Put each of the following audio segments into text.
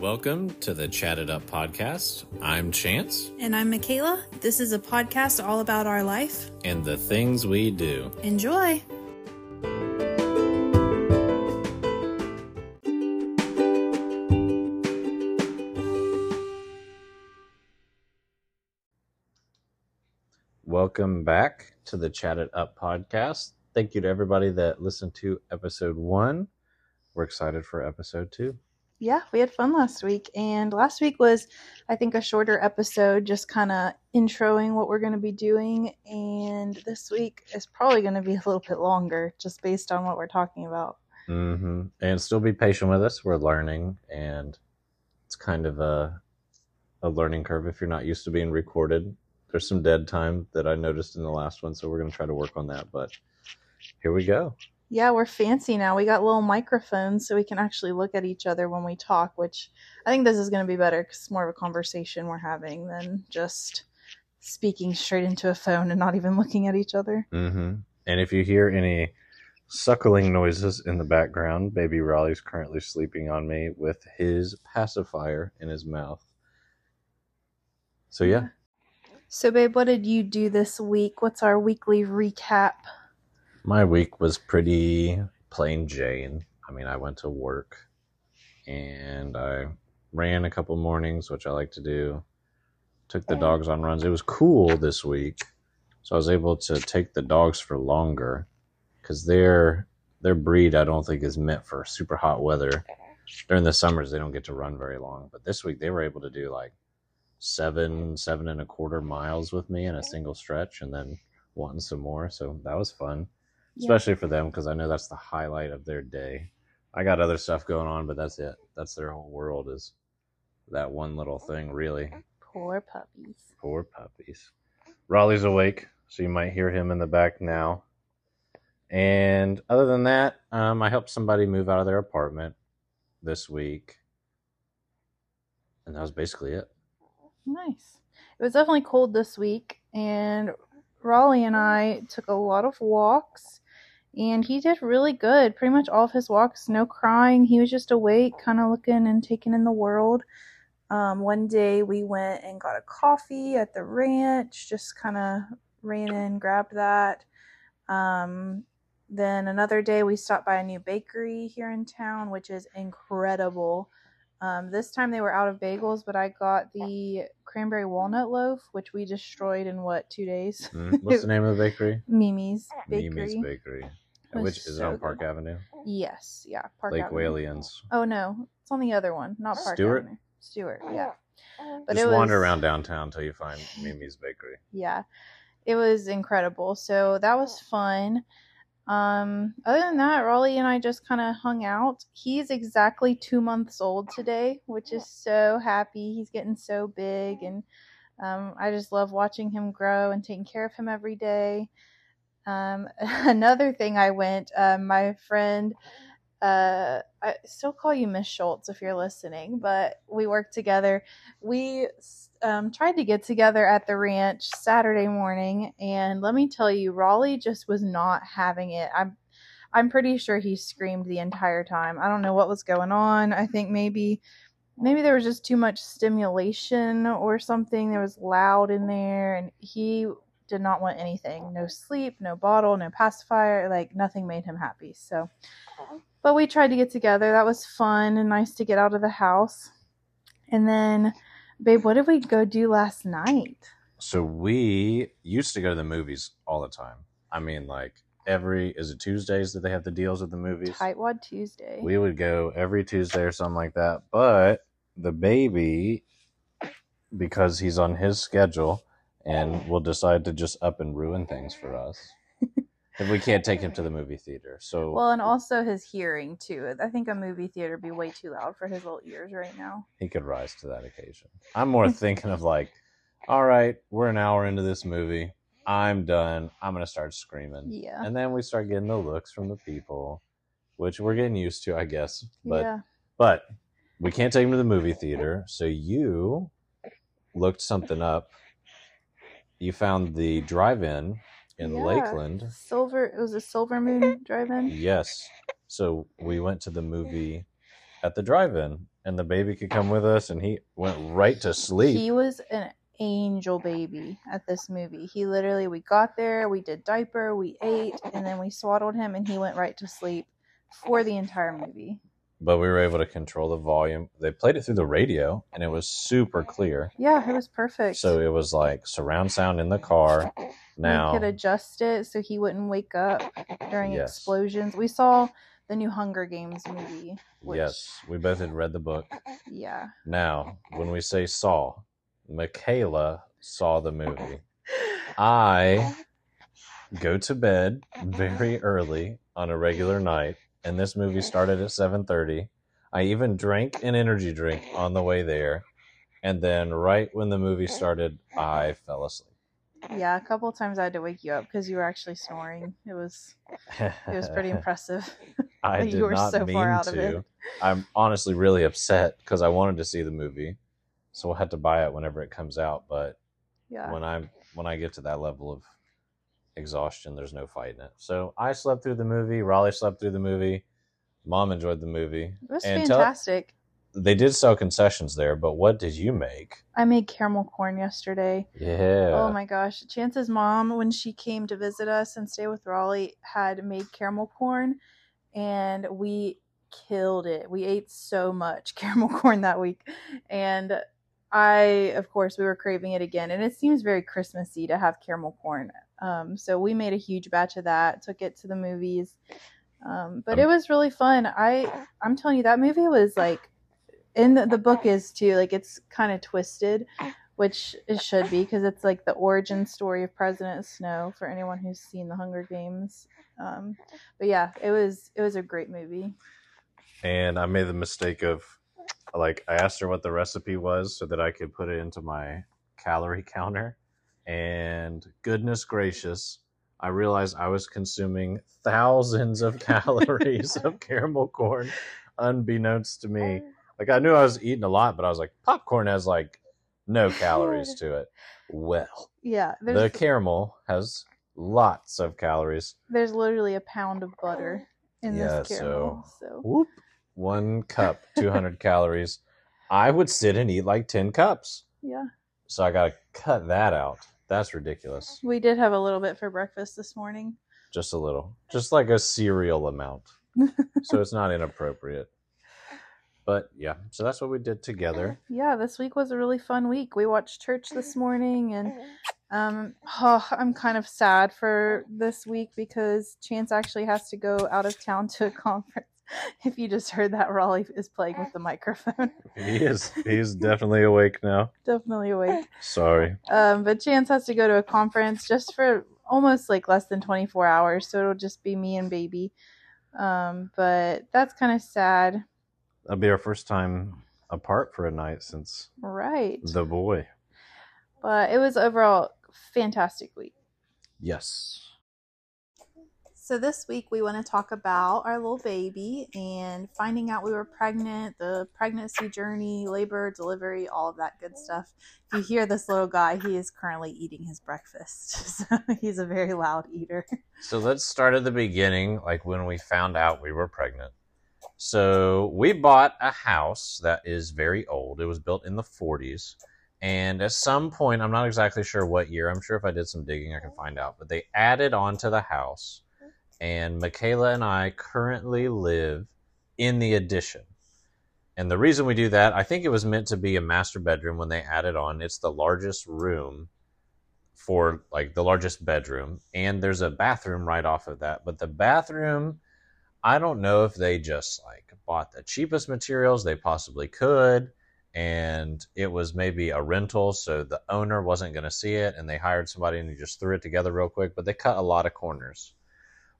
Welcome to the Chatted Up podcast. I'm Chance, And I'm Michaela. This is a podcast all about our life. and the things we do. Enjoy. Welcome back to the Chatted Up podcast. Thank you to everybody that listened to episode one. We're excited for episode two. Yeah, we had fun last week. And last week was, I think, a shorter episode, just kind of introing what we're going to be doing. And this week is probably going to be a little bit longer, just based on what we're talking about. hmm And still be patient with us. We're learning, and it's kind of a a learning curve if you're not used to being recorded. There's some dead time that I noticed in the last one, so we're going to try to work on that. But here we go. Yeah, we're fancy now. We got little microphones so we can actually look at each other when we talk, which I think this is going to be better because it's more of a conversation we're having than just speaking straight into a phone and not even looking at each other. hmm And if you hear any suckling noises in the background, baby Raleigh's currently sleeping on me with his pacifier in his mouth. So yeah, So, babe, what did you do this week? What's our weekly recap? My week was pretty plain Jane. I mean, I went to work and I ran a couple mornings, which I like to do. Took the dogs on runs. It was cool this week, so I was able to take the dogs for longer because their their breed I don't think is meant for super hot weather. During the summers, they don't get to run very long, but this week they were able to do like seven, seven and a quarter miles with me in a single stretch, and then wanting some more. So that was fun especially for them because I know that's the highlight of their day. I got other stuff going on, but that's it. That's their whole world is that one little thing. Really, Poor puppies. poor puppies. Raleigh's awake, so you might hear him in the back now. And other than that, um, I helped somebody move out of their apartment this week, and that was basically it. Nice. It was definitely cold this week, and Raleigh and I took a lot of walks, and he did really good. Pretty much all of his walks, no crying. He was just awake, kind of looking and taking in the world. Um, one day we went and got a coffee at the ranch, just kind of ran in, grabbed that. Um, then another day we stopped by a new bakery here in town, which is incredible. Um, this time they were out of bagels, but I got the cranberry walnut loaf, which we destroyed in what two days? Mm, What's the name of the bakery? Mimi's Bakery. Mimi's Bakery. Was Which is it so on Park good. Avenue? Yes, yeah, Park Lake Avenue. Walians. Oh no, it's on the other one, not Park Stewart? Avenue. Stewart, yeah. But Just it was, wander around downtown until you find Mimi's Bakery. Yeah, it was incredible. So that was fun. Um, other than that, Raleigh and I just kind of hung out. He's exactly two months old today, which is so happy. He's getting so big, and um, I just love watching him grow and taking care of him every day. Um, another thing, I went. Uh, my friend, uh, I still call you Miss Schultz if you're listening, but we worked together. We um, tried to get together at the ranch Saturday morning, and let me tell you, Raleigh just was not having it. I'm, I'm pretty sure he screamed the entire time. I don't know what was going on. I think maybe, maybe there was just too much stimulation or something. There was loud in there, and he did not want anything. No sleep, no bottle, no pacifier. Like nothing made him happy. So, but we tried to get together. That was fun and nice to get out of the house. And then Babe, what did we go do last night? So we used to go to the movies all the time. I mean, like every is it Tuesdays that they have the deals at the movies? Tightwad Tuesday. We would go every Tuesday or something like that. But the baby, because he's on his schedule, and will decide to just up and ruin things for us. if we can't take him to the movie theater, so well, and also his hearing too. I think a movie theater would be way too loud for his little ears right now. he could rise to that occasion. I'm more thinking of like, all right, we're an hour into this movie. I'm done. I'm gonna start screaming. Yeah. And then we start getting the looks from the people, which we're getting used to, I guess. But yeah. but we can't take him to the movie theater. So you looked something up. You found the drive-in in Yeah. Lakeland. Silver. It was a Silver Moon drive-in. Yes. So we went to the movie at the drive-in, and the baby could come with us, and he went right to sleep. He was an angel baby at this movie. He literally, we got there, we did diaper, we ate, and then we swaddled him, and he went right to sleep for the entire movie. But we were able to control the volume. They played it through the radio, and it was super clear. Yeah, it was perfect. So it was like surround sound in the car. Now, we could adjust it so he wouldn't wake up during Yes. explosions. We saw the new Hunger Games movie. Which, yes, we both had read the book. Yeah. Now, when we say saw, Michaela saw the movie. I go to bed very early on a regular night, and this movie started at 7:30. I even drank an energy drink on the way there, and then right when the movie started, I fell asleep. Yeah, a couple of times I had to wake you up because you were actually snoring. It was it was pretty impressive. I You did were not so mean far out of to. it. I'm honestly really upset because I wanted to see the movie, so we'll have to buy it whenever it comes out. But Yeah. when I when I get to that level of exhaustion, there's no fighting it. So I slept through the movie. Raleigh slept through the movie. Mom enjoyed the movie. It was And tell- fantastic. They did sell concessions there, but what did you make? I made caramel corn yesterday. Yeah. Oh my gosh. Chance's mom, when she came to visit us and stay with Raleigh, had made caramel corn and we killed it. We ate so much caramel corn that week. And I, of course, we were craving it again. And it seems very Christmassy to have caramel corn. Um, so we made a huge batch of that, took it to the movies. Um, but Um, it was really fun. I, I'm telling you, that movie was like, in the, the book is too, like it's kind of twisted which it should be because it's like the origin story of President Snow for anyone who's seen the Hunger Games. Um, but yeah, it was it was a great movie. and I made the mistake of like I asked her what the recipe was so that I could put it into my calorie counter and goodness gracious I realized I was consuming thousands of calories of caramel corn unbeknownst to me oh. like I knew I was eating a lot but I was like popcorn has like no calories to it well Yeah, the caramel has lots of calories there's literally a pound of butter in Yeah, this caramel. So, Whoop. One cup, 200 calories. I would sit and eat like 10 cups. yeah, So I got to cut that out. That's ridiculous. we did have a little bit for breakfast this morning. Just a little. Just like a cereal amount. so it's not inappropriate. But yeah, so that's what we did together. Yeah, this week was a really fun week. We watched church this morning and um oh, I'm kind of sad for this week because Chance actually has to go out of town to a conference. If you just heard that Raleigh is playing with the microphone. He is he's definitely awake now. Definitely awake. Sorry. Um but Chance has to go to a conference just for almost like less than 24 hours, so it'll just be me and baby. Um but that's kind of sad. That'll be our first time apart for a night since Right. the boy. But it was overall fantastic week. Yes. So this week we want to talk about our little baby and finding out we were pregnant, the pregnancy journey, labor, delivery, all of that good stuff. If you hear this little guy, he is currently eating his breakfast. So he's a very loud eater. So let's start at the beginning, like when we found out we were pregnant. So we bought a house that is very old. It was built in the 40s. And at some point, I'm not exactly sure what year, I'm sure if I did some digging, I can find out, but they added on to the house. And Michaela and I currently live in the addition. And the reason we do that, I think it was meant to be a master bedroom when they added on. It's the largest room for like the largest bedroom and there's a bathroom right off of that but the bathroom i don't know if they just like bought the cheapest materials they possibly could and it was maybe a rental so the owner wasn't going to see it and they hired somebody and he just threw it together real quick but they cut a lot of corners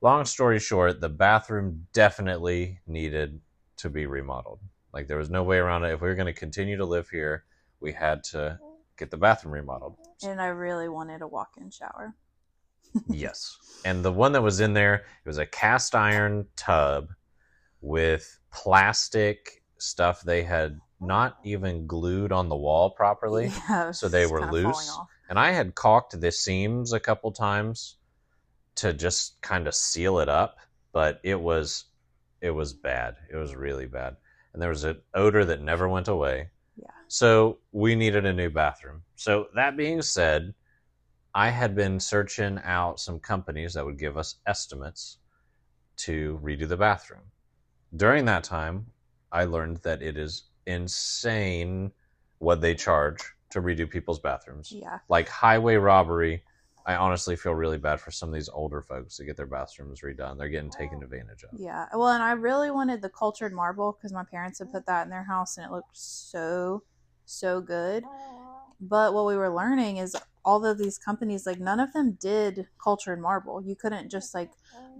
long story short the bathroom definitely needed to be remodeled like there was no way around it if we were going to continue to live here we had to get the bathroom remodeled And I really wanted a walk in shower. yes. And the one that was in there, it was a cast iron tub with plastic stuff they had not even glued on the wall properly. Yeah, So they were loose? And I had caulked the seams a couple times to just kind of seal it up, but it was it was bad. It was really bad. and there was an odor that never went away. Yeah. So we needed a new bathroom. So that being said, I had been searching out some companies that would give us estimates to redo the bathroom. During that time, I learned that it is insane what they charge to redo people's bathrooms. Yeah. Like highway robbery. I honestly feel really bad for some of these older folks to get their bathrooms redone. They're getting taken advantage of. Yeah. Well, and I really wanted the cultured marble because my parents had put that in their house and it looked so, so good. But what we were learning is all of these companies, like none of them did cultured marble. You couldn't just like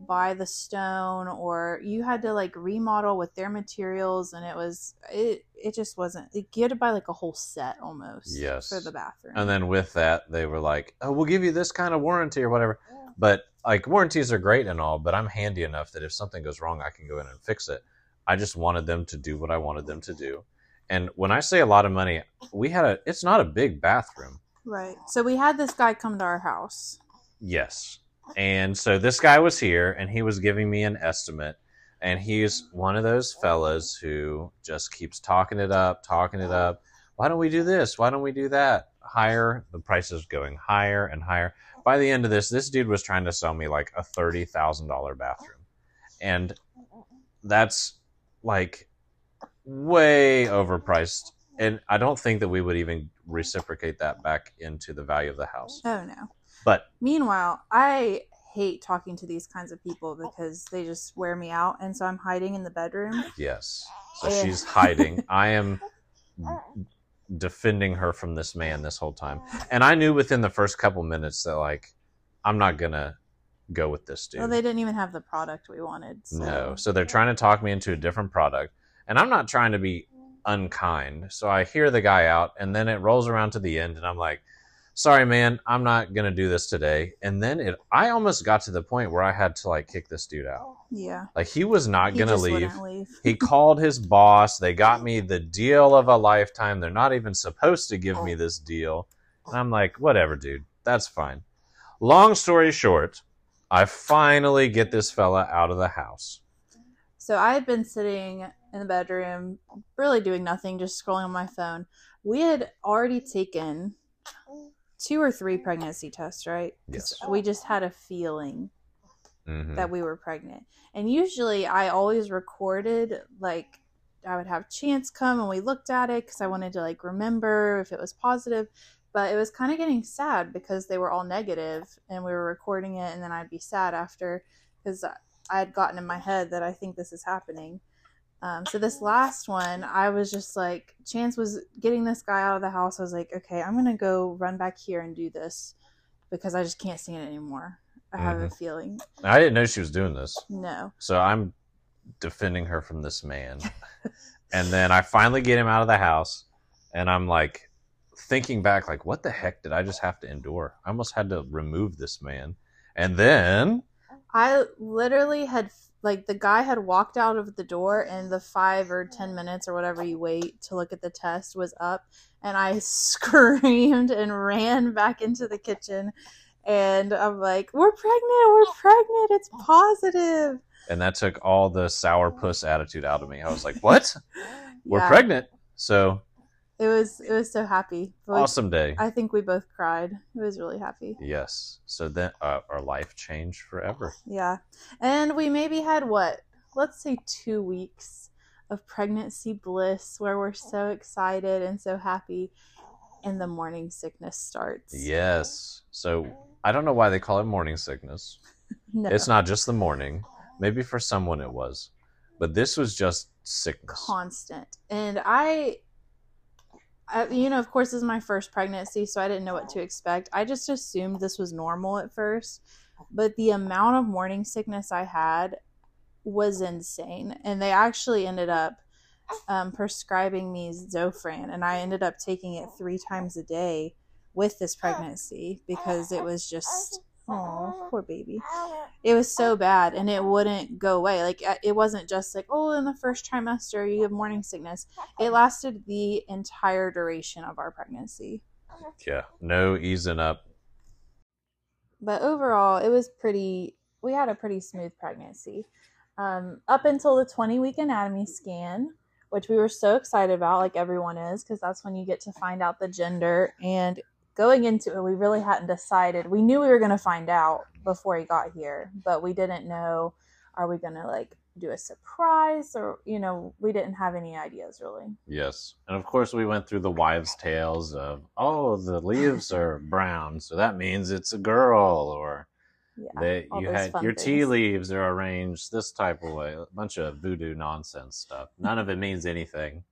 buy the stone or you had to like remodel with their materials and it was it it just wasn't like, you had to buy like a whole set almost Yes. for the bathroom. And then with that, they were like, "Oh, we'll give you this kind of warranty or whatever." But like warranties are great and all, but I'm handy enough that if something goes wrong, I can go in and fix it. I just wanted them to do what I wanted them to do. And when I say a lot of money, we had a it's not a big bathroom. Right. So we had this guy come to our house. Yes. And so this guy was here and he was giving me an estimate. And he's one of those fellas who just keeps talking it up, talking it up. Why don't we do this? Why don't we do that? Higher. The price is going higher and higher. By the end of this, this dude was trying to sell me like a $30,000 bathroom. And that's like way overpriced. And I don't think that we would even reciprocate that back into the value of the house. Oh no. But Meanwhile, I hate talking to these kinds of people because they just wear me out and so I'm hiding in the bedroom. Yes. So Yeah. she's hiding. I am defending her from this man this whole time. And I knew within the first couple minutes that like I'm not going to go with this dude. Well, they didn't even have the product we wanted. So. No. So they're trying to talk me into a different product. And I'm not trying to be unkind. So I hear the guy out and then it rolls around to the end and I'm like, sorry man, I'm not going to do this today. And then it I almost got to the point where I had to like kick this dude out. Yeah. Like he was not going to leave. leave. He called his boss. They got me the deal of a lifetime. They're not even supposed to give me oh. this deal. And I'm like, whatever, dude. That's fine. Long story short, I finally get this fella out of the house. So I had been sitting in the bedroom, really doing nothing, just scrolling on my phone. We had already taken two or three pregnancy tests, right? Yes. We just had a feeling hmm that we were pregnant. And usually I always recorded like I would have Chance come and we looked at it because I wanted to like remember if it was positive. But it was kind of getting sad because they were all negative and we were recording it and then I'd be sad after because I had gotten in my head that I think this is happening. Um, so this last one, I was just like, Chance was getting this guy out of the house. I was like, okay, I'm gonna go run back here and do this because I just can't stand it anymore. I have a feeling. I didn't know she was doing this. No. So I'm defending her from this man. and then I finally get him out of the house. And I'm like thinking back, like, what the heck did I just have to endure? I almost had to remove this man. And then I literally had like the guy had walked out of the door and the five or ten minutes or whatever you wait to look at the test was up and I screamed and ran back into the kitchen and I'm like, We're pregnant, we're pregnant, it's positive. and that took all the sourpuss attitude out of me. I was like, "What? We're Yeah, pregnant!" So It was it was so happy. Like, awesome day. I think we both cried. It was really happy. yes. So then uh, our life changed forever. Yeah. And we maybe had what? Let's say two weeks of pregnancy bliss where we're so excited and so happy. And the morning sickness starts. Yes. So I don't know why they call it morning sickness. No. It's not just the morning. Maybe for someone it was, but this was just sickness. constant. And I, I, you know, of course, this is my first pregnancy, so I didn't know what to expect. I just assumed this was normal at first, but the amount of morning sickness I had was insane. And they actually ended up um, prescribing me Zofran, and I ended up taking it three times a day with this pregnancy because it was just, oh, poor baby it was so bad and it wouldn't go away like uh, it wasn't just like oh in the first trimester you have morning sickness it lasted the entire duration of our pregnancy Yeah. No easing up. but overall it was pretty we had a pretty smooth pregnancy um, up until the 20 week anatomy scan which we were so excited about, like everyone is, because that's when you get to find out the gender. And going into it, we really hadn't decided. We knew we were going to find out before he got here, but we didn't know are we going to like do a surprise or, you know, we didn't have any ideas really. Yes. And of course, we went through the wives' tales of, oh, the leaves are brown, so that means it's a girl, or Yeah. all you had your tea leaves are arranged this type of way. A bunch of voodoo nonsense stuff. None of it means anything.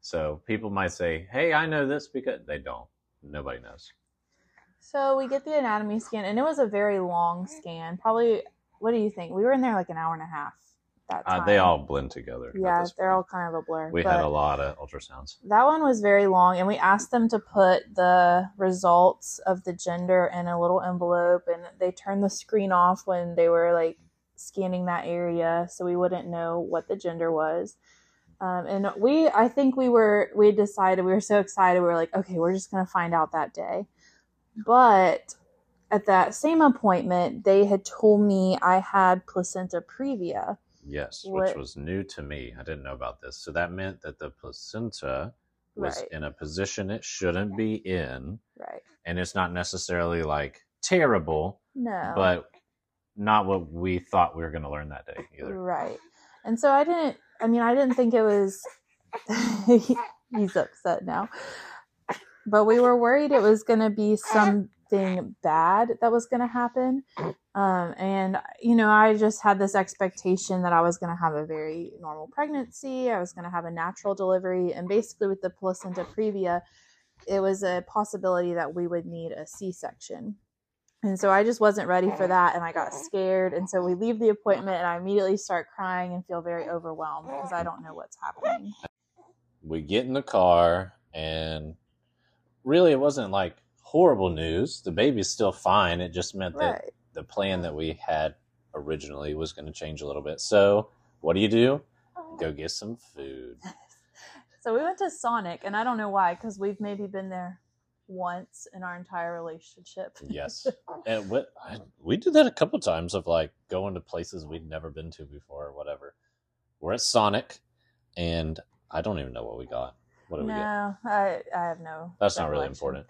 So people might say, hey, I know this because they don't. Nobody knows. So we get the anatomy scan, and it was a very long scan. Probably, what do you think? We were in there like an hour and a half. That Uh, they all blend together. yeah, they're all kind of a blur. We had a lot of ultrasounds. that one was very long, and we asked them to put the results of the gender in a little envelope, and they turned the screen off when they were like scanning that area, so we wouldn't know what the gender was. Um, and we, I think we were, we decided we were so excited. We were like, okay, we're just gonna find out that day. But at that same appointment, they had told me I had placenta previa. Yes, which What- was new to me. I didn't know about this. So that meant that the placenta was Right. in a position it shouldn't be in. Right. And it's not necessarily like terrible, No. but not what we thought we were going to learn that day either. Right. And so I didn't, I mean, I didn't think it was, he's upset now. But we were worried it was going to be something bad that was going to happen. Um, and, you know, I just had this expectation that I was going to have a very normal pregnancy. I was going to have a natural delivery. And basically, with the placenta previa, it was a possibility that we would need a C section. And so I just wasn't ready for mm-hmm. that and I got mm-hmm. scared. And so we leave the appointment and I immediately start crying and feel very overwhelmed because I don't know mm-hmm. what's happening. We get in the car, and really, it wasn't like horrible news. The baby's still fine. It just meant that Right. the plan that we had originally was going to change a little bit. So, what do you do? Uh-huh. Go get some food. So we went to Sonic and I don't know why because we've maybe been there once in our entire relationship. Yes. and what I, we did that a couple times of like going to places we'd never been to before or whatever. We're at Sonic, and I don't even know what we got. What did we get? No, I, I have no. That's not really important.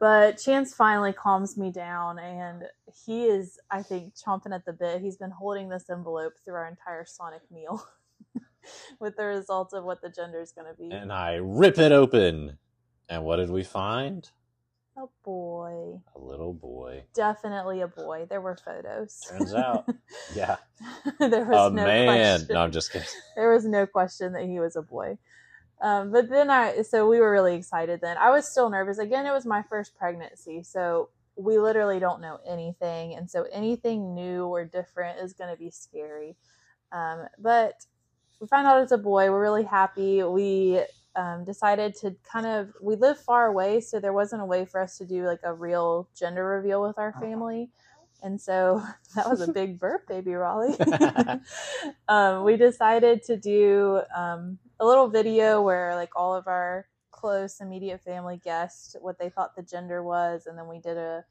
But Chance finally calms me down, and he is, I think, chomping at the bit. He's been holding this envelope through our entire Sonic meal with the results of what the gender is going to be. And I rip it open, and what did we find? a boy. A little boy. Definitely a boy. There were photos. Turns out, yeah, there was a no man. question. No, I'm just kidding. there was no question that he was a boy. Um, but then I, so we were really excited then. I was still nervous. Again, it was my first pregnancy. So we literally don't know anything. And so anything new or different is going to be scary. Um, but we found out it's a boy. We're really happy. We um, decided to kind of, we live far away. So there wasn't a way for us to do like a real gender reveal with our family. And so that was a big burp, baby Raleigh. um, we decided to do um, a little video where like all of our close immediate family guessed what they thought the gender was and then we did a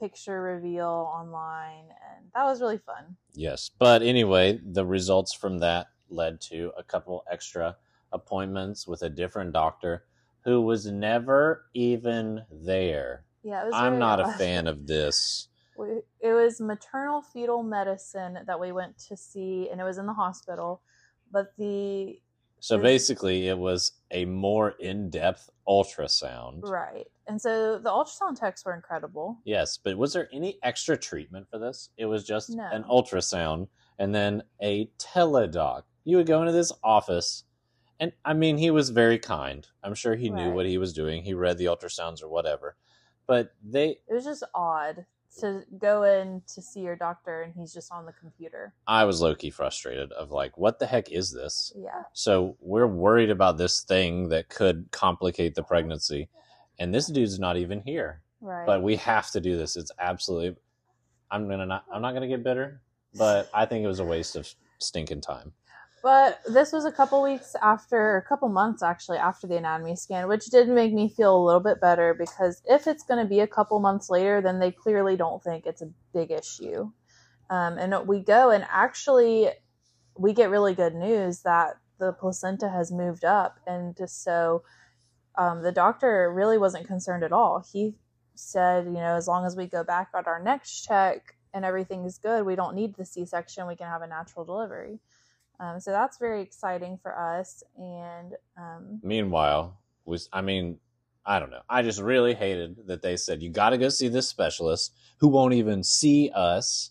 picture reveal online and that was really fun Yes. But anyway, the results from that led to a couple extra appointments with a different doctor who was never even there. yeah it was I'm not a fan of this. we, it was maternal fetal medicine that we went to see and it was in the hospital but the So basically, it was a more in depth ultrasound. right and so the ultrasound techs were incredible Yes, but was there any extra treatment for this? It was just No. an ultrasound and then a teledoc. You would go into this office, and I mean, he was very kind. I'm sure he knew what he was doing. He read the ultrasounds or whatever. But they, it was just odd to go in to see your doctor and he's just on the computer I was low key frustrated of like, what the heck is this? yeah So we're worried about this thing that could complicate the pregnancy, and this dude's not even here. right But we have to do this. It's absolutely. I'm gonna not. I'm not gonna get bitter, but I think it was a waste of stinking time. But this was a couple weeks after, a couple months actually after the anatomy scan, which did make me feel a little bit better because if it's going to be a couple months later, then they clearly don't think it's a big issue. Um, and we go and actually we get really good news that the placenta has moved up. And so um, the doctor really wasn't concerned at all. He said, you know, as long as we go back on our next check and everything is good, we don't need the C section, we can have a natural delivery. Um, so that's very exciting for us. And um, Meanwhile, was I mean, I don't know. I just really hated that they said you got to go see this specialist who won't even see us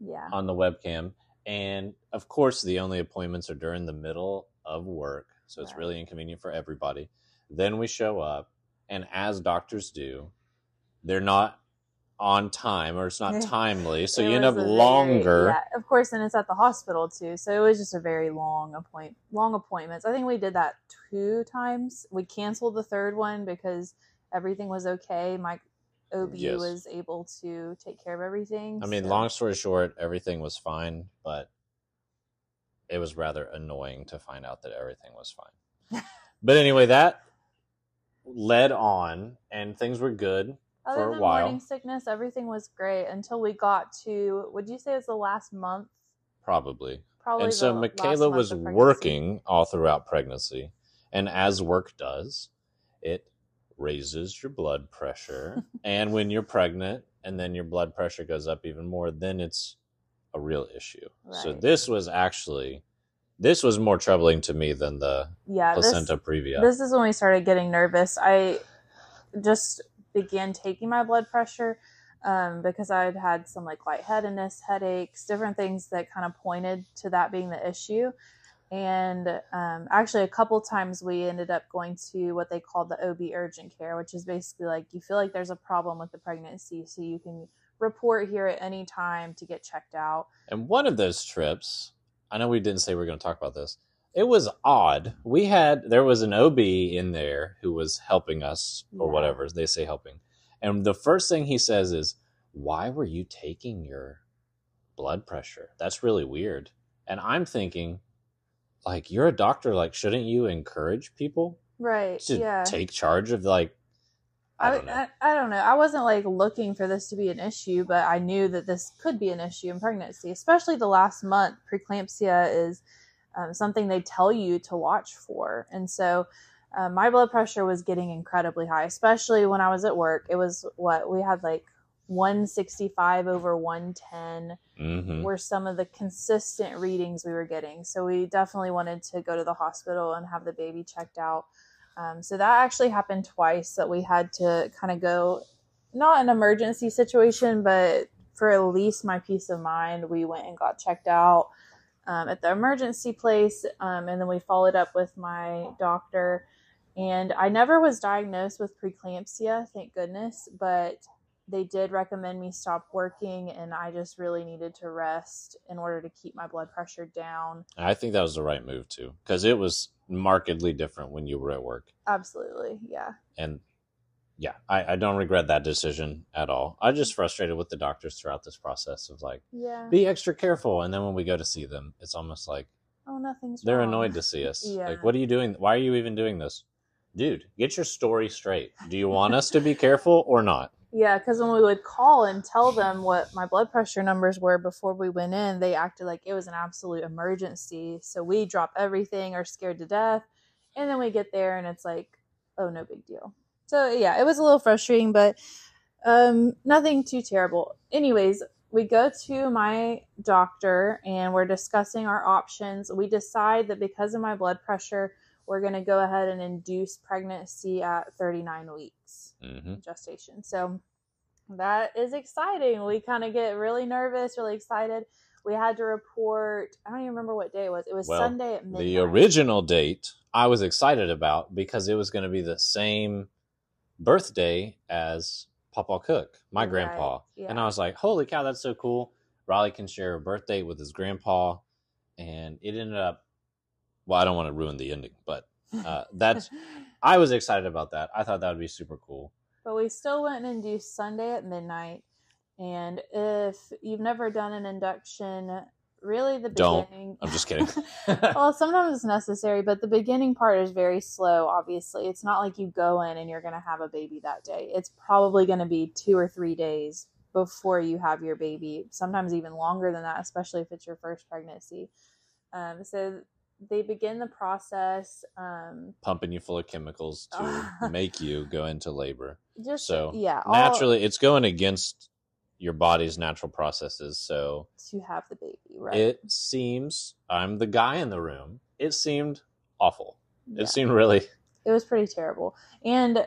yeah, on the webcam. And of course, the only appointments are during the middle of work, so it's Right. really inconvenient for everybody. Then we show up, and as doctors do, they're not on time or it's not timely, so you end up a very- longer. yeah, of course, and it's at the hospital too. So it was just a very long appoint long appointments. I think we did that two times. We canceled the third one because everything was okay. My OB Yes. was able to take care of everything. I mean, so- long story short, everything was fine, but it was rather annoying to find out that everything was fine. but anyway, that led on, and things were good. Other for a than while. morning sickness, everything was great until we got to. Would you say it's the last month? Probably. Probably. and so Michaela was working all throughout pregnancy. And as work does, it raises your blood pressure. and when you're pregnant and then your blood pressure goes up even more, then it's a real issue. So this was actually this was more troubling to me than the Yeah, this, placenta previa. this is when we started getting nervous. I just began taking my blood pressure um, because I'd had some like lightheadedness, headaches, different things that kind of pointed to that being the issue. And um, actually, a couple times we ended up going to what they called the OB urgent care, which is basically like you feel like there's a problem with the pregnancy, so you can report here at any time to get checked out. And one of those trips, I know we didn't say we were going to talk about this. It was odd. We had there was an OB in there who was helping us or Yeah. whatever they say helping. And the first thing he says is, "Why were you taking your blood pressure? That's really weird." And I'm thinking like you're a doctor like shouldn't you encourage people Right. to yeah. take charge of like I don't know. I, I, don't know. I wasn't like looking for this to be an issue, but I knew that this could be an issue in pregnancy, especially the last month. Preeclampsia is um, something they tell you to watch for. And so uh, my blood pressure was getting incredibly high, especially when I was at work. It was what we had like 165 over 110 Mhm. were some of the consistent readings we were getting. So we definitely wanted to go to the hospital and have the baby checked out. Um, so that actually happened twice that we had to kind of go, not an emergency situation, but for at least my peace of mind, we went and got checked out um, at the emergency place. Um, and then we followed up with my doctor. And I never was diagnosed with preeclampsia, thank goodness, but they did recommend me stop working and I just really needed to rest in order to keep my blood pressure down. I think that was the right move too cuz it was markedly different when you were at work. Absolutely. Yeah. and yeah, I, I don't regret that decision at all. I'm just frustrated with the doctors throughout this process of like, Yeah. be extra careful, and then when we go to see them, it's almost like oh, nothing's they're wrong. annoyed to see us. Yeah. Like, what are you doing? Why are you even doing this, dude? Get your story straight. Do you want us to be careful or not? Yeah, because when we would call and tell them what my blood pressure numbers were before we went in, they acted like it was an absolute emergency. So we drop everything, are scared to death, and then we get there and it's like, oh, no big deal. So yeah, it was a little frustrating, but um, nothing too terrible. Anyways, we go to my doctor and we're discussing our options. We decide that because of my blood pressure, we're going to go ahead and induce pregnancy at 39 weeks hmm gestation. So that is exciting. We kind of get really nervous, really excited. We had to report, I don't even remember what day it was. It was Well, Sunday at midnight. The original date I was excited about because it was going to be the same birthday as Papa Cook, my Right, grandpa. yeah. And I was like, holy cow, that's so cool. Riley can share a birthday with his grandpa. And it ended up, well, I don't want to ruin the ending, but uh, that's, I was excited about that. I thought that would be super cool. but we still went and do Sunday at midnight. And if you've never done an induction, really the Don't. beginning. I'm just kidding. well, sometimes it's necessary, but the beginning part is very slow, obviously. It's not like you go in and you're going to have a baby that day. It's probably going to be two or three days before you have your baby, sometimes even longer than that, especially if it's your first pregnancy. Um, so they begin the process. Um, pumping you full of chemicals to make you go into labor. just So, yeah, all Naturally, it's going against your body's natural processes. So to have the baby, right? it seems I'm the guy in the room. It seemed awful. Yeah. It seemed really it was pretty terrible and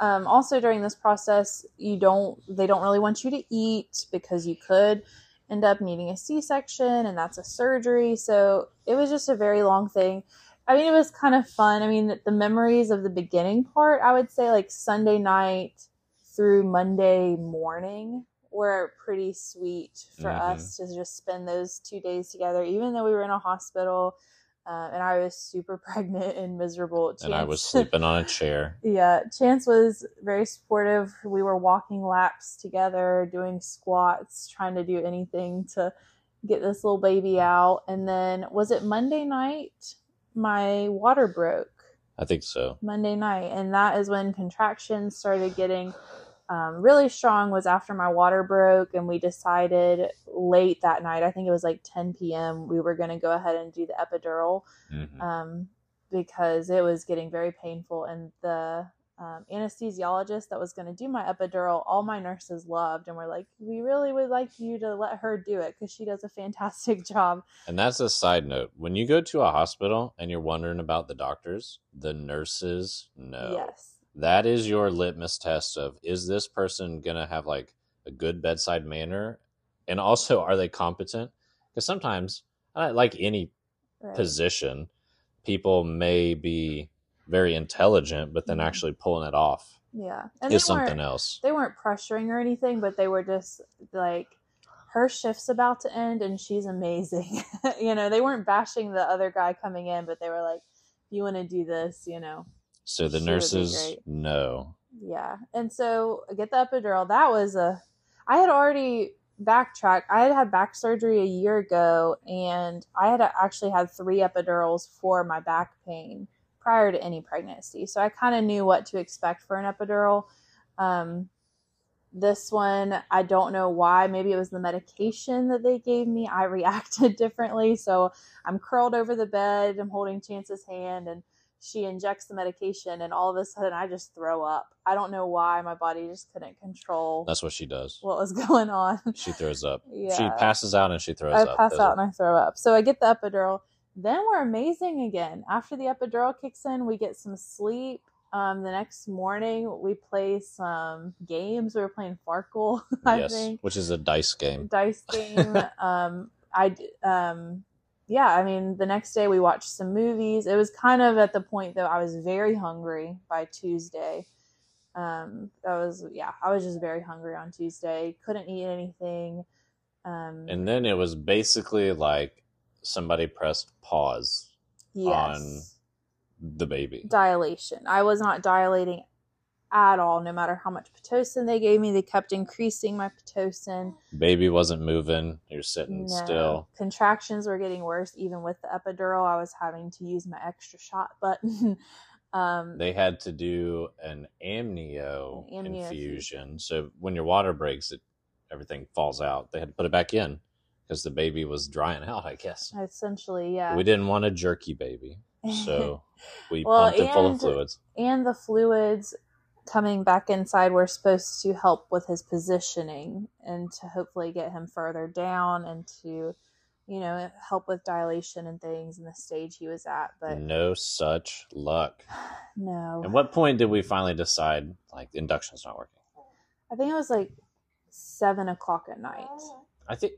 um, also during this process you don't they don't really want you to eat because you could end up needing a c-section and that's a surgery so it was just a very long thing i mean it was kind of fun i mean the memories of the beginning part i would say like sunday night through monday morning were pretty sweet for Mhm. us to just spend those two days together even though we were in a hospital uh, and i was super pregnant and miserable and I was sleeping on a chair. yeah, Chance was very supportive. We were walking laps together, doing squats, trying to do anything to get this little baby out. And then, was it Monday night? My water broke I think so. Monday night, and that is when contractions started getting um, really strong. Was after my water broke, and we decided late that night. I think it was like 10 p.m. We were going to go ahead and do the epidural Mhm. um, because it was getting very painful. And the um, anesthesiologist that was going to do my epidural, all my nurses loved and were like, "We really would like you to let her do it because she does a fantastic job." And that's a side note. When you go to a hospital and you're wondering about the doctors, the nurses know. Yes, That is your litmus test of is this person to have like a good bedside manner? And also, are they competent? Because sometimes, like any right. position, people may be very intelligent, but then Mhm. actually pulling it off yeah, and is they weren't something else. they weren't pressuring or anything, but they were just like. Her shift's about to end and she's amazing. you know, they weren't bashing the other guy coming in, but they were like, if you want to do this, you know, So the She nurses know. Yeah. And so I get the epidural. That was a I had already backtracked. I had had back surgery a year ago and I had actually had 3 epidurals for my back pain prior to any pregnancy. So I kind of knew what to expect for an epidural. Um this one, I don't know why. Maybe it was the medication that they gave me. I reacted differently. So I'm curled over the bed. I'm holding Chance's hand and she injects the medication and all of a sudden I just throw up. I don't know why my body just couldn't control That's what she does. what was going on. She throws up. yeah. She passes out and she throws I up. I pass Those out are- and I throw up. So I get the epidural. Then we're amazing again. After the epidural kicks in, we get some sleep. Um, the next morning, we play some games. We were playing Farkle, I yes, think which is a dice game. dice game. um, I um, yeah. I mean, the next day we watched some movies. It was kind of at the point though I was very hungry by Tuesday. Um, I was yeah, I was just very hungry on Tuesday. Couldn't eat anything. Um, And then it was basically like somebody pressed pause yes, the baby. dilation. I was not dilating at all. No matter how much pitocin they gave me, they kept increasing my pitocin. Baby wasn't moving. You're sitting No. still. Contractions were getting worse even with the epidural. I was having to use my extra shot button. um, They had to do an amnio, An amnio infusion. So when your water breaks, it everything falls out. They had to put it back in because the baby was drying out. I guess essentially, yeah. we didn't want a jerky baby, so we Well, pumped it full of fluids. and the fluids coming back inside we're supposed to help with his positioning and to hopefully get him further down and to, you know, help with dilation and things in the stage he was at. But No such luck. no, At what point did we finally decide like induction's not working? I think it was like seven o'clock at night, I think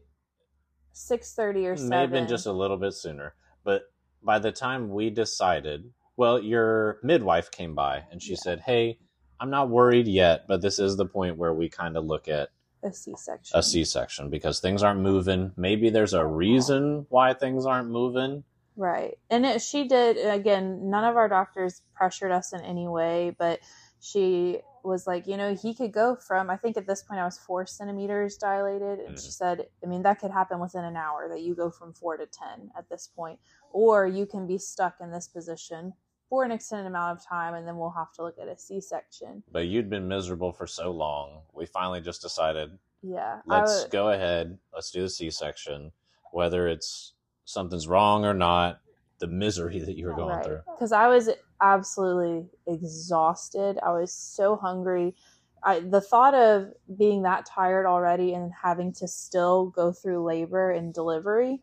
six thirty or seven. may have been just a little bit sooner, but by the time we decided, well, your midwife came by and she Yeah. said, "Hey, I'm not worried yet, but this is the point where we kind of look at a C-section. a C-section because things aren't moving. Maybe there's a reason why things aren't moving. Right. And it, she did, again, none of our doctors pressured us in any way, but she was like, you know, he could go from, I think at this point I was four centimeters dilated. And she Mhm. said, I mean, that could happen within an hour that you go from four to 10 at this point, or you can be stuck in this position for an extended amount of time and then we'll have to look at a C section. But you'd been miserable for so long. We finally just decided, Yeah. Let's would- go ahead. Let's do the C-section, whether it's something's wrong or not. the misery that you were going through. Because I was absolutely exhausted. I was so hungry. I, the thought of being that tired already and having to still go through labor and delivery,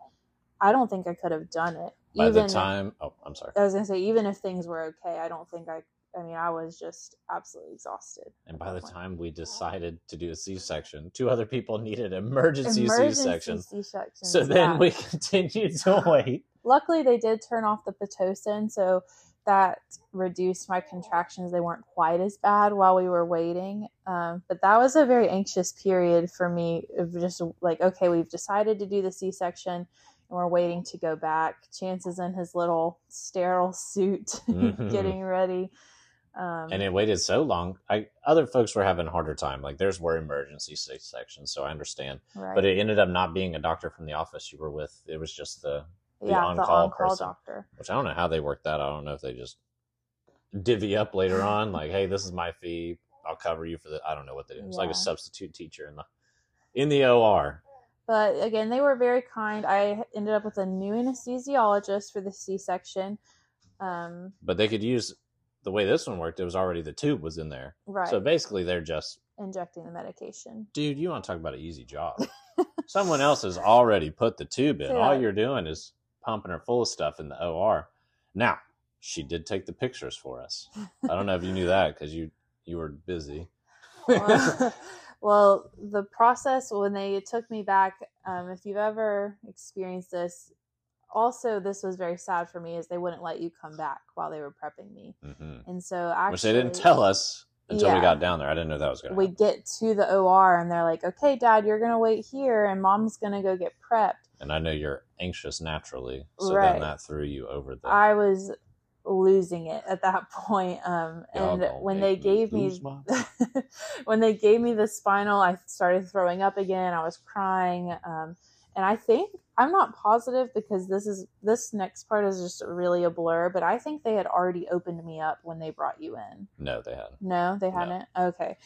I don't think I could have done it. By even, the time, oh, I'm sorry. I was gonna say, even if things were okay, I don't think I. I mean, I was just absolutely exhausted. And by the time we decided to do a C-section, two other people needed emergency, emergency C-section. C-sections, so then yeah. we continued to wait. Luckily, they did turn off the pitocin, so that reduced my contractions. They weren't quite as bad while we were waiting. Um, but that was a very anxious period for me of just like, okay, we've decided to do the C section and we're waiting to go back. Chances in his little sterile suit mm-hmm. getting ready. Um, and it waited so long. I other folks were having a harder time. Like there's were emergency sections, so I understand. Right. But it ended up not being a doctor from the office you were with. It was just the the yeah, on-call, person, doctor. Which I don't know how they worked that. I don't know if they just divvy up later on, like, hey, this is my fee. I'll cover you for the. I don't know what they do. It's yeah. like a substitute teacher in the in the OR. But again, they were very kind. I ended up with a new anesthesiologist for the C-section. Um, but they could use the way this one worked. It was already the tube was in there, right? So basically, they're just injecting the medication. Dude, you want to talk about an easy job? Someone else has already put the tube in. Yeah. All you're doing is pumping her full of stuff in the OR. Now, she did take the pictures for us. I don't know if you knew that because you you were busy. well, well, the process when they took me back, um, if you've ever experienced this, also this was very sad for me is they wouldn't let you come back while they were prepping me, mm-hmm. and so actually, which they didn't tell us until yeah. we got down there. I didn't know that was going to. We get to the OR and they're like, "Okay, Dad, you're going to wait here, and Mom's going to go get prepped." And I know you're anxious naturally, so right. then that threw you over the. I was losing it at that point. Um, and when they gave me, when they gave me the spinal, I started throwing up again. I was crying. Um, and I think I'm not positive because this is this next part is just really a blur, but I think they had already opened me up when they brought you in. No, they hadn't. No, they hadn't. No. Okay.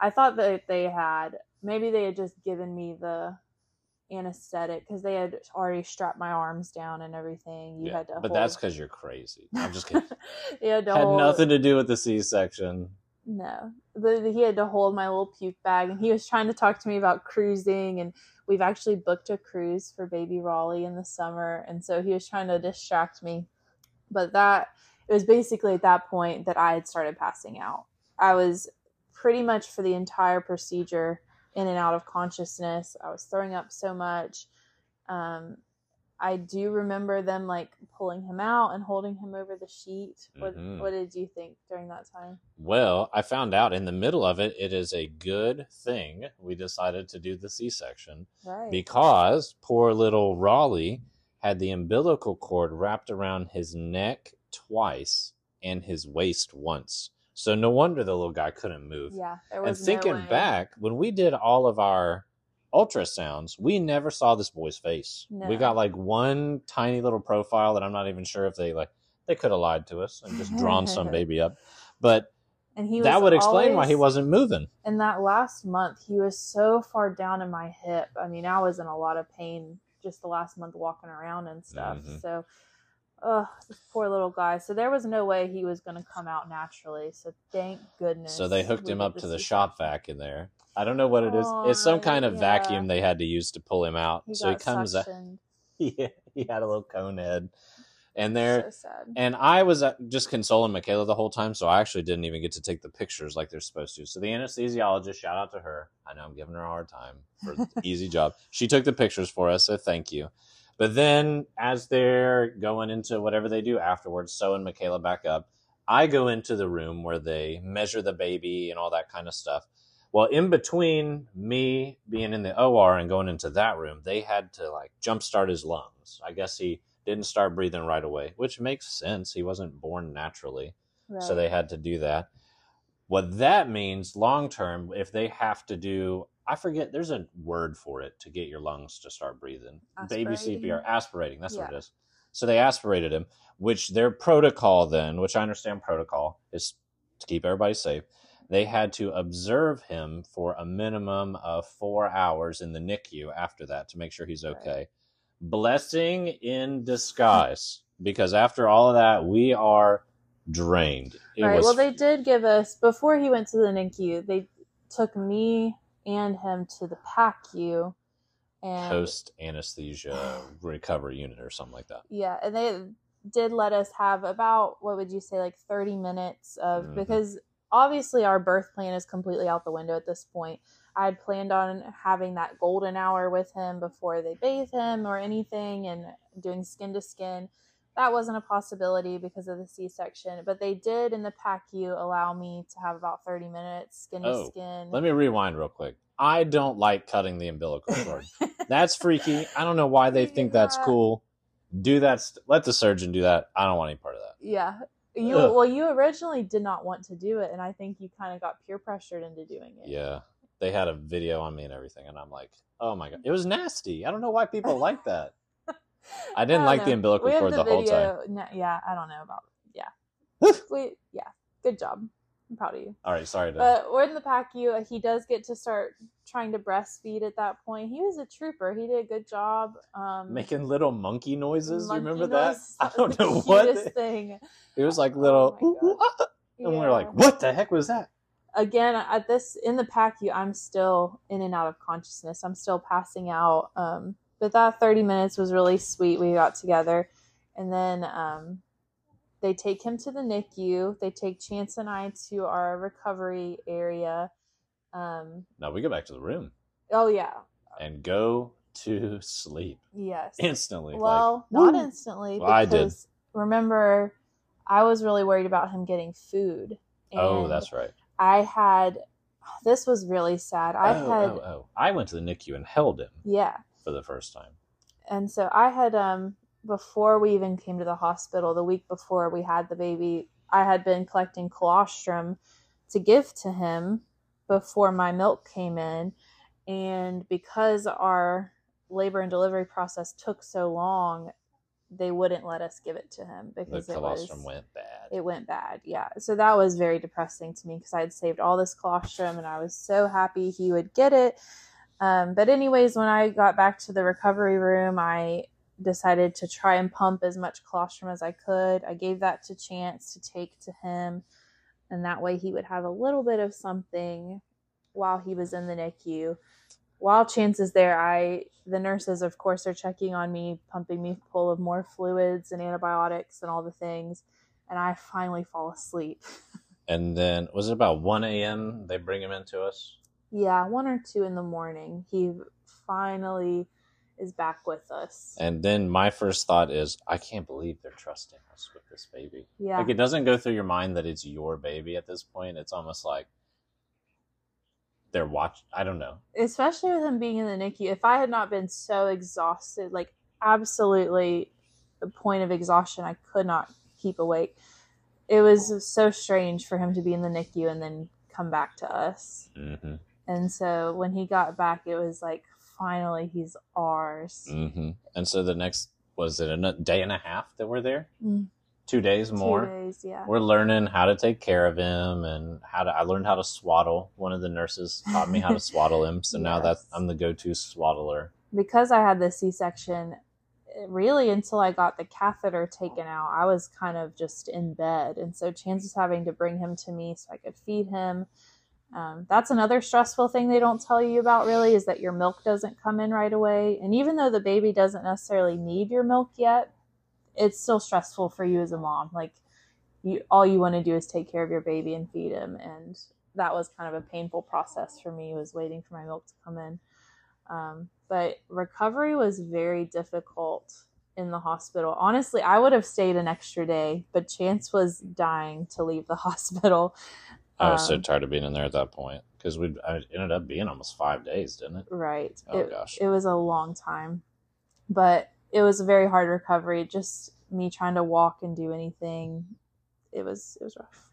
I thought that they had maybe they had just given me the anesthetic because they had already strapped my arms down and everything. You yeah, had to, but hold... that's because you're crazy. I'm just kidding. you had, had nothing to do with the C-section. No, the, he had to hold my little puke bag, and he was trying to talk to me about cruising and we've actually booked a cruise for baby Raleigh in the summer. And so he was trying to distract me. But that, it was basically at that point that I had started passing out. I was pretty much for the entire procedure in and out of consciousness. I was throwing up so much. Um, I do remember them like pulling him out and holding him over the sheet. What mm-hmm. what did you think during that time? Well, I found out in the middle of it it is a good thing we decided to do the C-section. Right. Because poor little Raleigh had the umbilical cord wrapped around his neck twice and his waist once. So no wonder the little guy couldn't move. Yeah. and thinking no back, when we did all of our ultrasounds, we never saw this boy's face. No. We got like one tiny little profile that I'm not even sure if they like they could have lied to us and just drawn some baby up. But and he that would explain always, why he wasn't moving. In that last month, he was so far down in my hip. I mean, I was in a lot of pain just the last month walking around and stuff. Mm-hmm. So oh, this poor little guy. So there was no way he was going to come out naturally. So thank goodness. So they hooked him up to the shop vac in there. I don't know what it is. Oh, it's some kind of yeah. vacuum they had to use to pull him out. He so he comes out. Yeah, he had a little cone head. And there, so and I was uh, just consoling Michaela the whole time, so I actually didn't even get to take the pictures like they're supposed to. So the anesthesiologist, shout out to her. I know I'm giving her a hard time for easy job. She took the pictures for us, so thank you. But then, as they're going into whatever they do afterwards, sewing Michaela back up, I go into the room where they measure the baby and all that kind of stuff. Well, in between me being in the OR and going into that room, they had to like jumpstart his lungs. I guess he didn't start breathing right away, which makes sense. He wasn't born naturally. Right. So they had to do that. What that means long term, if they have to do, I forget, there's a word for it to get your lungs to start breathing. Aspirating. Baby CPR, aspirating. That's yeah. what it is. So they aspirated him, which their protocol then, which I understand protocol is to keep everybody safe they had to observe him for a minimum of four hours in the NICU after that to make sure he's okay. Right. blessing in disguise because after all of that, we are drained. It right. was Well, they did give us before he went to the NICU. They took me and him to the PACU, and post anesthesia recovery unit or something like that. yeah, and they did let us have about what would you say like thirty minutes of Mhm. because obviously our birth plan is completely out the window at this point. I had planned on having that golden hour with him before they bathe him or anything and doing skin to skin. That wasn't a possibility because of the C section, but they did in the PACU allow me to have about 30 minutes skin to Oh, skin. Let me rewind real quick. I don't like cutting the umbilical cord. That's freaky. I don't know why they think that's cool. Do that. St- let the surgeon do that. I don't want any part of that. yeah. You Ugh. well, you originally did not want to do it, and I think you kind of got peer pressured into doing it. Yeah. They had a video on me and everything, and I'm like, oh my god, it was nasty. I don't know why people like that. I didn't don't like the umbilical cord the the whole time. no, yeah, I don't know about. Yeah, we yeah, good job. I'm proud of you. All right, sorry to. But we're in the PACU. He does get to start trying to breastfeed at that point. He was a trooper. He did a good job. Um, making little monkey noises. monkey you remember that? I don't know what. thing. It was like little, Oh "Ooh, ooh, ah," and we are like, "What the heck was that?" again at this in the PACU, I'm still in and out of consciousness. I'm still passing out. Um, but that 30 minutes was really sweet. We got together, and then um, they take him to the NICU. They take Chance and I to our recovery area. Um, No, we go back to the room oh yeah, and go to sleep yes. instantly. Well, like, not woo. instantly Well, I did. remember, I was really worried about him getting food. Oh, that's right. I had. This was really sad. I oh, had oh, oh. I went to the NICU and held him yeah, for the first time. and so I had um before we even came to the hospital, the week before we had the baby, I had been collecting colostrum to give to him before my milk came in, and because our labor and delivery process took so long, they wouldn't let us give it to him The because it colostrum was went bad. it went bad. Yeah. So that was very depressing to me because I had saved all this colostrum and I was so happy he would get it. Um, but, anyways, when I got back to the recovery room, I decided to try and pump as much colostrum as I could. I gave that to Chance to take to him. And that way he would have a little bit of something while he was in the NICU. While Chance is there, I the nurses, of course, are checking on me, pumping me full of more fluids and antibiotics and all the things and I finally fall asleep. and then was it about one a.m. They bring him into us. Yeah, one or two in the morning, he finally is back with us. And then my first thought is, I can't believe they're trusting us with this baby. yeah, Like it doesn't go through your mind that it's your baby at this point. It's almost like they're watch. I don't know. especially with him being in the NICU. If I had not been so exhausted, like absolutely the point of exhaustion, I could not keep awake. It was so strange for him to be in the NICU and then come back to us. hmm And so when he got back, it was like finally he's ours. hmm And so the next was it a day and a half that we're there? Mm. Two days Two more. days, yeah. We're learning how to take care of him and how to. I learned how to swaddle. One of the nurses taught me how to swaddle him. So now that I'm the go-to swaddler. because I had the C section, really until I got the catheter taken out, I was kind of just in bed. And so Chance was having to bring him to me so I could feed him. Um, that's another stressful thing they don't tell you about really is that your milk doesn't come in right away. And even though the baby doesn't necessarily need your milk yet, it's still stressful for you as a mom. Like you, all you want to do is take care of your baby and feed him. And that was kind of a painful process for me was waiting for my milk to come in. Um, but recovery was very difficult in the hospital. Honestly, I would have stayed an extra day, but Chance was dying to leave the hospital. I was so Um, tired of being in there at that point because we ended up being almost five days, didn't it? Right. Oh, it, gosh. It was a long time, but it was a very hard recovery. Just me trying to walk and do anything. It was it was rough.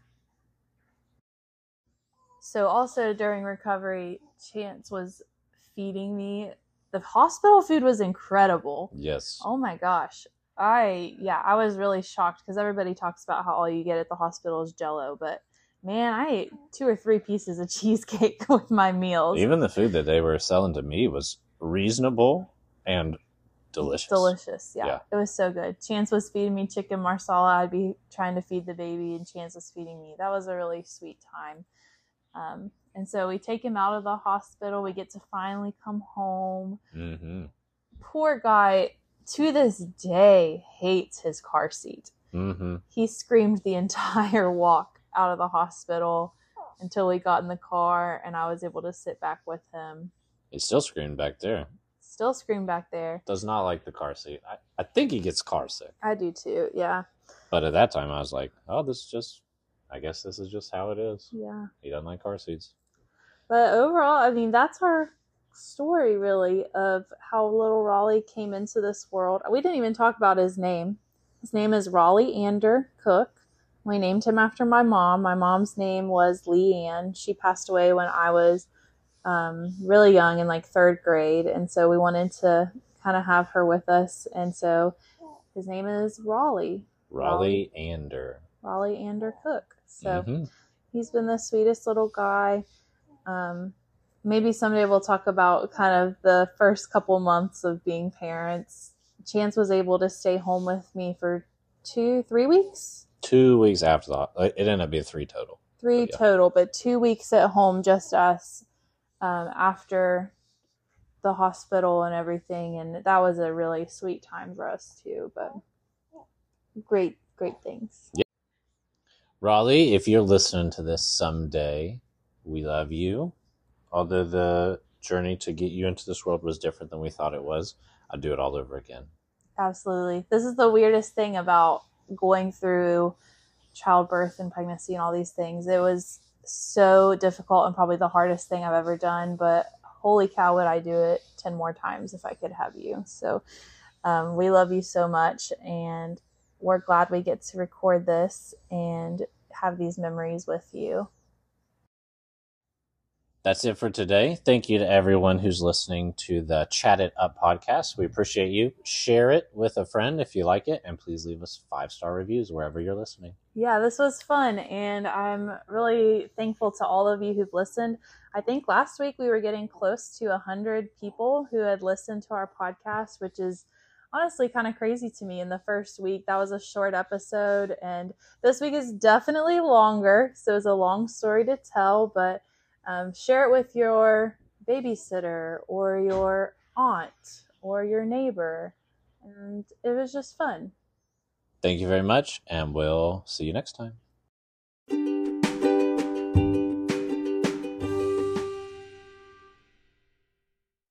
So also during recovery, Chance was feeding me. The hospital food was incredible. Yes. Oh my gosh. I yeah, I was really shocked because everybody talks about how all you get at the hospital is jello, but man, I ate two or three pieces of cheesecake with my meals. Even the food that they were selling to me was reasonable and delicious. Delicious, yeah. Yeah. It was so good. Chance was feeding me chicken marsala. I'd be trying to feed the baby, and Chance was feeding me. That was a really sweet time. Um, and so we take him out of the hospital. We get to finally come home. Mm-hmm. Poor guy, to this day, hates his car seat. Mm-hmm. He screamed the entire walk out of the hospital oh. until we got in the car, and I was able to sit back with him. He's still screaming back there. Still screaming back there. Does not like the car seat. I, I think he gets car sick. I do too. Yeah. But at that time, I was like, oh, this is just, I guess this is just how it is. Yeah. He doesn't like car seats. But overall, I mean, that's our story really of how little Raleigh came into this world. We didn't even talk about his name. His name is Raleigh Ander Cook. We named him after my mom. My mom's name was Leanne. She passed away when I was um, really young in like third grade. And so we wanted to kind of have her with us. And so his name is Raleigh, Raleigh Ander. Raleigh Ander Cook. So Mhm. he's been the sweetest little guy. Um, maybe someday we'll talk about kind of the first couple months of being parents. Chance was able to stay home with me for two, three weeks, Two weeks after the, it ended up being three total. three Yeah. total, but two weeks at home, just us, um, after the hospital and everything. And that was a really sweet time for us too, but great, great things. Yeah. Raleigh, if you're listening to this someday, we love you. Although the journey to get you into this world was different than we thought it was, I'd do it all over again. Absolutely. This is the weirdest thing about going through childbirth and pregnancy and all these things. It was so difficult and probably the hardest thing I've ever done, but holy cow, would I do it 10 more times if I could have you. So um, we love you so much, and we're glad we get to record this and have these memories with you. That's it for today. Thank you to everyone who's listening to the Chat It Up podcast. We appreciate you. Share it with a friend if you like it, and please leave us five star reviews wherever you're listening. Yeah, this was fun, and I'm really thankful to all of you who've listened. I think last week we were getting close to 100 people who had listened to our podcast, which is honestly kind of crazy to me in the first week. That was a short episode, and this week is definitely longer, so it's a long story to tell, but um, share it with your babysitter or your aunt or your neighbor, and it was just fun. Thank you very much, and we'll see you next time.